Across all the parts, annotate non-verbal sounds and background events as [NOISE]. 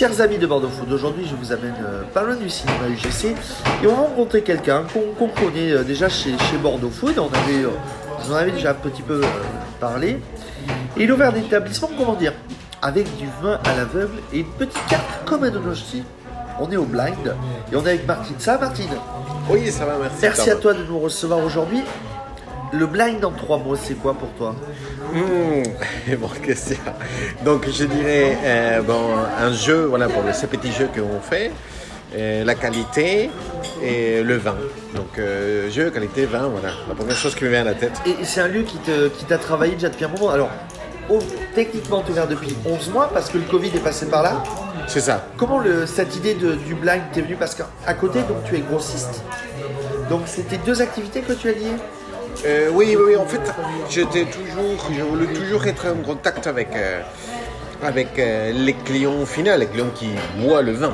Chers amis de Bordeaux Food, aujourd'hui je vous amène euh, pas loin du cinéma UGC et on va rencontrer quelqu'un qu'on connaît euh, déjà chez, chez Bordeaux Food. On avait, euh, avais déjà un petit peu euh, parlé. Et il a ouvert un établissement, comment dire, avec du vin à l'aveugle et une petite carte comme un Donosti. On est au blind et on est avec Martine. Ça va Martine? Oui, ça va, merci. Merci à toi de nous recevoir aujourd'hui. Le blind en trois mots, c'est quoi pour toi Mmh, [LAUGHS] bonne question. Donc, je dirais, euh, bon, un jeu, voilà, pour ces petits jeux qu'on fait, euh, la qualité et le vin. Donc, euh, jeu, qualité, vin, voilà, la première chose qui me vient à la tête. Et c'est un lieu qui te- qui t'a travaillé déjà depuis un moment. Alors, oh, techniquement, ouvert depuis 11 mois parce que le Covid est passé par là. C'est ça. Comment le- cette idée de- du blind t'est venue? Parce qu'à côté, donc, tu es grossiste. Donc, c'était deux activités que tu as liées? Euh, oui, oui, en fait, j'étais toujours, je voulais toujours être en contact avec, euh, avec euh, les clients finaux, les clients qui boivent le vin.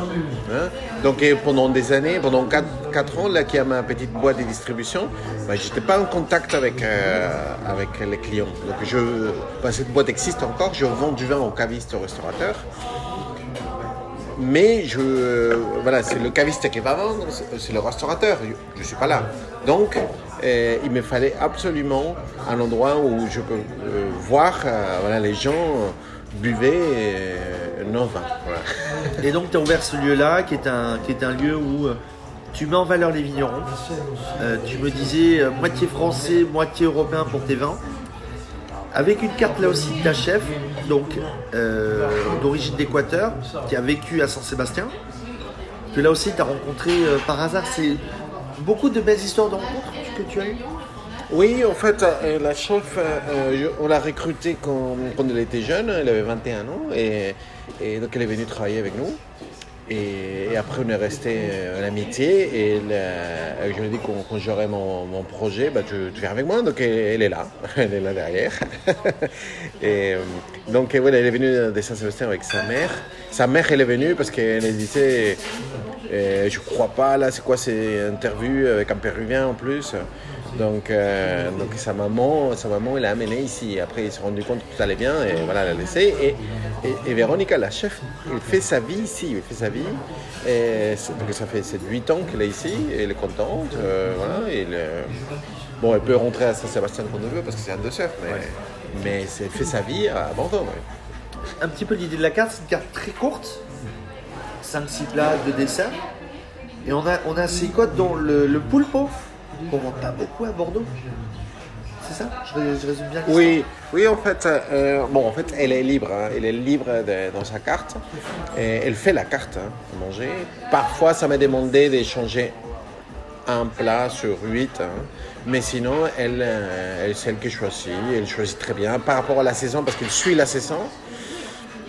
hein. Donc pendant des années, pendant 4, ans, là, qui a ma petite boîte de distribution, bah, je n'étais pas en contact avec, avec les clients. Donc je, bah, cette boîte existe encore, je vends du vin aux cavistes, aux restaurateurs. Mais je, voilà, c'est le caviste qui va vendre, c'est le restaurateur. Je ne suis pas là. Donc, euh, il me fallait absolument un endroit où je peux euh, voir euh, voilà, les gens euh, buvaient nos vins. Et donc, tu as ouvert ce lieu-là, qui, est un- qui est un lieu où tu mets en valeur les vignerons. Tu me disais moitié français, moitié européen pour tes vins. Avec une carte là aussi de ta chef, donc d'origine d'Équateur, qui a vécu à Saint-Sébastien. Que là aussi, tu as rencontré par hasard. C'est beaucoup de belles histoires de rencontres tu as eues. Oui, en fait, euh, la chef, euh, je- on l'a recrutée quand, elle était jeune, elle avait 21 ans, et, donc elle est venue travailler avec nous. Et, après, on est resté euh, en amitié, et euh, je lui ai dit quand, quand j'aurai mon, projet, bah, tu, viens avec moi, donc elle, est là, [LAUGHS] elle est là derrière. [LAUGHS] et euh, donc, euh, voilà, elle est venue de Saint-Sébastien avec sa mère. Sa mère, elle est venue parce qu'elle disait, euh, je crois pas, là, c'est quoi ces interviews avec un péruvien en plus donc, euh, donc sa maman, sa maman, elle l'a amené ici. Après, il s'est rendu compte que tout allait bien et voilà, elle l'a laissé. Et, et, et Véronica, la chef, elle fait sa vie ici. Elle fait sa vie. Et donc ça fait 7-8 ans qu'elle est ici. Et elle est contente. euh, voilà. Et le- bon, elle peut rentrer à Saint-Sébastien quand elle veut parce que c'est un deux sœurs. Mais, mais elle fait sa vie à Bordeaux. ouais. Un petit peu l'idée de la carte, c'est une carte très courte. 5-6 plats de dessert. Et on a, on a ces codes dont le, le pulpo, qu'on vend pas beaucoup à Bordeaux. C'est ça? Je, ré- je résume bien Oui, oui, en fait, euh, bon, en fait, elle est libre. hein. Elle est libre de- dans sa carte. Et elle fait la carte hein, à manger. Parfois, ça m'a demandé d'échanger un plat sur huit. hein. Mais sinon, elle, euh, elle, c'est elle qui choisit. Elle choisit très bien par rapport à la saison parce qu'elle suit la saison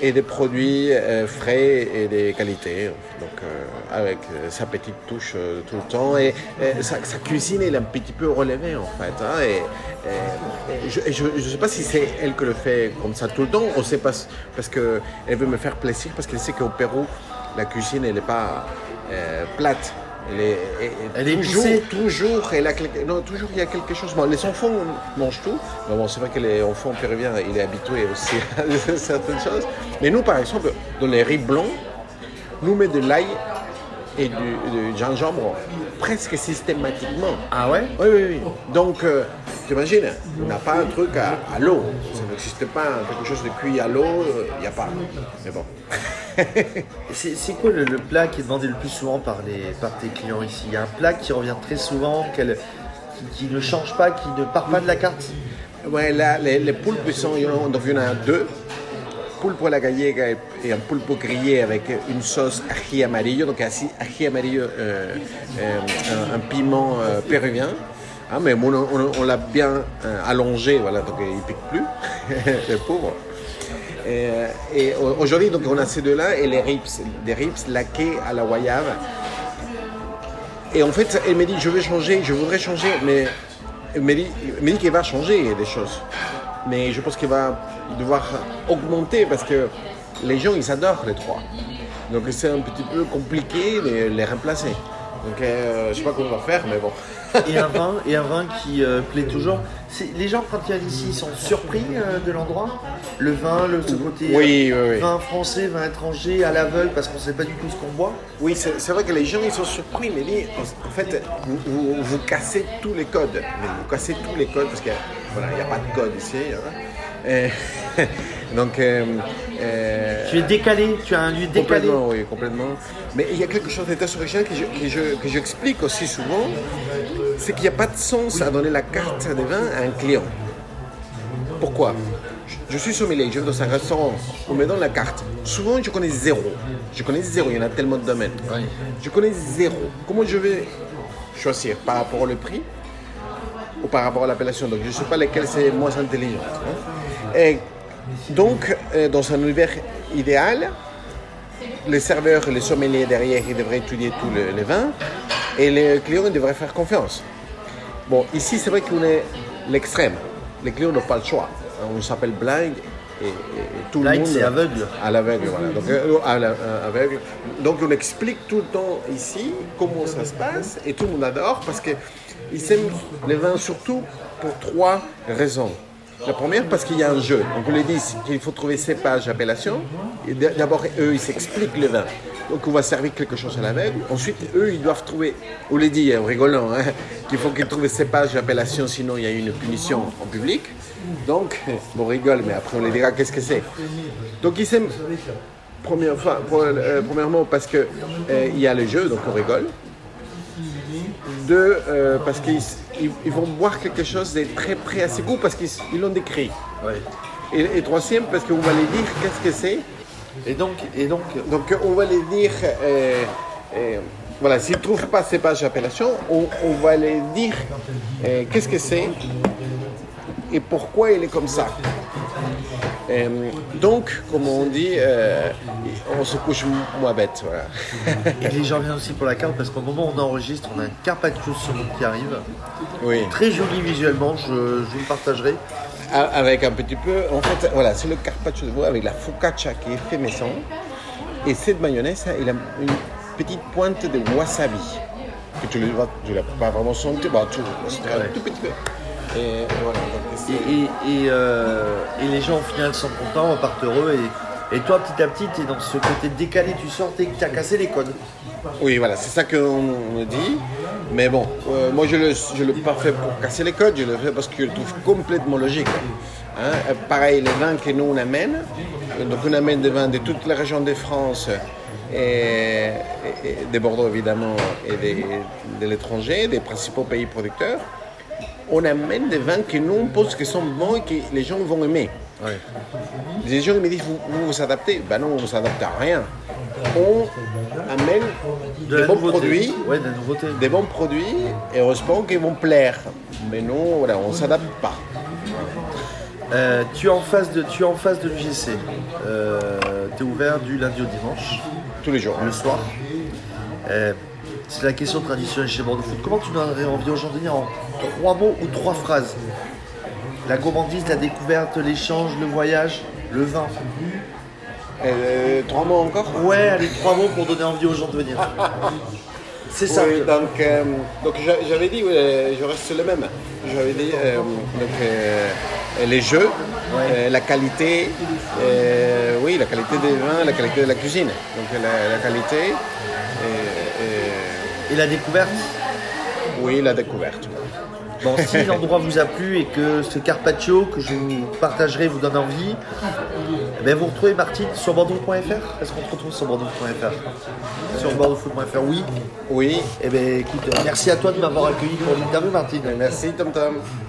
et des produits euh, frais et des qualités. Donc, euh, avec euh, sa petite touche tout le temps. Et euh, sa, sa cuisine, elle est un petit peu relevée, en fait. hein. et, et- et je ne sais pas si c'est elle qui le fait comme ça tout le temps, ou c'est parce, parce qu'elle veut me faire plaisir, parce qu'elle sait qu'au Pérou, la cuisine, elle n'est pas plate. Elle est, Elle toujours, toujours, elle a quelque, non, toujours il y a quelque chose. Bon, les enfants mangent tout. Mais bon, c'est vrai que les enfants péruviens, il est habitué aussi [LAUGHS] à certaines choses. Mais nous, par exemple, dans les riz blancs, nous met de l'ail et du, du gingembre presque systématiquement. Ah ouais? Oui, oui, oui. Donc, euh, t'imagines, on n'a pas un truc à, à l'eau. Ça n'existe pas, quelque chose de cuit à l'eau, il n'y a pas. Mais bon. [LAUGHS] [LAUGHS] C'est quoi le, plat qui est demandé le plus souvent par, les, par tes clients ici? Il y a un plat qui revient très souvent, qui, ne change pas, qui ne part pas de la carte? Ouais, là, les, les poulpes, sont, il y en a- deux. Pulpo à la gallega et- un pulpo grillé avec une sauce ají amarillo, donc ají, amarillo, euh, euh, un, piment euh, péruvien. Ah, mais on, on- l'a bien allongé, voilà, donc il pique plus, [LAUGHS] le pauvre. Et, euh, et au- aujourd'hui, donc on a ces deux-là et les ribs, des ribs laqués à la guayave. Et en fait, elle me dit, je veux changer, je voudrais changer, mais elle me dit, dit qu'elle va changer des choses. Mais je pense qu'elle va devoir augmenter parce que les gens, ils adorent les trois. Donc c'est un petit peu compliqué de les remplacer. Donc euh, je sais pas comment on va faire, mais bon. Et un vin, et un vin qui euh, plaît toujours. Les gens, quand ils viennent ici, ils sont surpris euh, de l'endroit? Le vin, le, ce côté Oui, euh, oui, oui. vin français, vin étranger, à l'aveugle, parce qu'on sait pas du tout ce qu'on boit? Oui, c'est vrai que les gens ils sont surpris, mais en fait, vous, vous- vous cassez tous les codes. Vous cassez tous les codes parce qu'il voilà, n'y a pas de code ici. hein. Et- [LAUGHS] donc, euh, euh, Tu es décalé, tu as un lieu décalé. complètement, oui, complètement. Mais il y a quelque chose très original que je- que je- que j'explique aussi souvent, c'est qu'il n'y a pas de sens à donner la carte des vins à un client. Pourquoi? Je, suis sommelier, je vais dans un restaurant, on me donne la carte. Souvent, je connais zéro. Je connais zéro, il y en a tellement de domaines. Je connais zéro. Comment je vais choisir? Par rapport au prix ou par rapport à l'appellation? Donc, je ne sais pas lequel c'est moins intelligent. hein. Et donc, euh, dans un univers idéal, les serveurs, les sommeliers derrière, ils devraient étudier tous les, vins et les clients ils devraient faire confiance. Bon, ici, c'est vrai qu'on est l'extrême. Les clients n'ont pas le choix. On s'appelle blind et, et- et tout le monde. c'est aveugle. À l'aveugle, voilà. Donc, euh, à la- euh, aveugle. Donc, on explique tout le temps ici comment ça se passe et tout le monde adore parce qu'ils aiment les vins surtout pour trois raisons. La première, parce qu'il y a un jeu. Donc, on les dit qu'il faut trouver cépage, appellation. D'abord, eux, ils s'expliquent le vin. Donc, on va servir quelque chose à l'aveugle. Ensuite, eux, ils doivent trouver, on les dit en rigolant, hein, qu'il faut qu'ils trouvent cépage, appellation, sinon il y a une punition en public. Donc, on rigole, mais après, on les dira qu'est-ce que c'est. Donc, ils aiment, première euh, premièrement, parce qu'il il y a le jeu, donc on rigole. Deux, euh, parce qu'ils ils- ils vont boire quelque chose de très près à ses goûts, parce qu'ils ils l'ont décrit. Et, et troisième, parce qu'on va les dire qu'est-ce que c'est. Et donc, et donc, Donc on va les dire, euh, euh, voilà, s'ils ne trouvent pas cépage appellation, on, on va les dire qu'est-ce que c'est et pourquoi il est comme ça. Euh, donc, comme on dit, euh, on se couche moins bête. Voilà. [LAUGHS] et les gens viennent aussi pour la carte parce qu'au moment où on enregistre, on a un carpaccio qui arrive. oui. Très joli visuellement, je, je vous le partagerai. Avec un petit peu, en fait, voilà, c'est le carpaccio de veau avec la focaccia qui est fait maison. Et cette mayonnaise, il a une petite pointe de wasabi. Que tu ne l'as pas vraiment senti, bah, tu, c'est un tout petit peu. Et voilà, donc c'est- Et, et, et, euh, et les gens au final sont contents, repartent heureux. Et, et toi, petit à petit, tu es dans ce côté décalé, tu sors, tu as cassé les codes. Oui, voilà, c'est ça qu'on me dit. Mais bon, euh, moi je le, je le pas fait pour casser les codes, je le fais parce que je le trouve complètement logique. Hein, euh, pareil, les vins que nous on amène, donc on amène des vins de toutes les régions de France, et, et- et de Bordeaux évidemment, et des- de l'étranger, des principaux pays producteurs. On amène des vins que nous on pense que sont bons et que les gens vont aimer. Les gens me disent vous vous, vous adaptez Ben non, on ne s'adapte à rien. On amène De des bons nouveauté. produits, Ouais, des bons produits, et heureusement qu'ils vont plaire. Mais non, voilà, on ne s'adapte pas. Euh, tu es en face de, tu es en face de l'UGC. tu es ouvert du lundi au dimanche, Tous les jours. le soir. Euh, c'est la question traditionnelle chez Bordeaux Food. Comment tu donnerais envie aux gens de dire en trois mots ou trois phrases La gourmandise, la découverte, l'échange, le voyage, le vin. Euh, trois mots encore Ouais, allez, trois mots pour donner envie aux gens de venir. [LAUGHS] C'est ça. Oui, donc, euh, donc j'a- j'avais dit, oui, je reste le même. J'avais dit euh, donc, euh, les jeux, la qualité, oui, la qualité des vins, la qualité de la cuisine. Donc la, la qualité, et, la découverte oui, la découverte. Bon, si [LAUGHS] l'endroit vous a plu et que ce carpaccio que je vous partagerai vous donne envie, eh vous retrouvez Martine sur bordeaux.fr Est-ce qu'on te retrouve sur bordeaux.fr Sur bordeauxfoot.fr, oui. Oui, Eh ben écoute, merci à toi de m'avoir accueilli pour l'interview Martine. merci Tom Tom.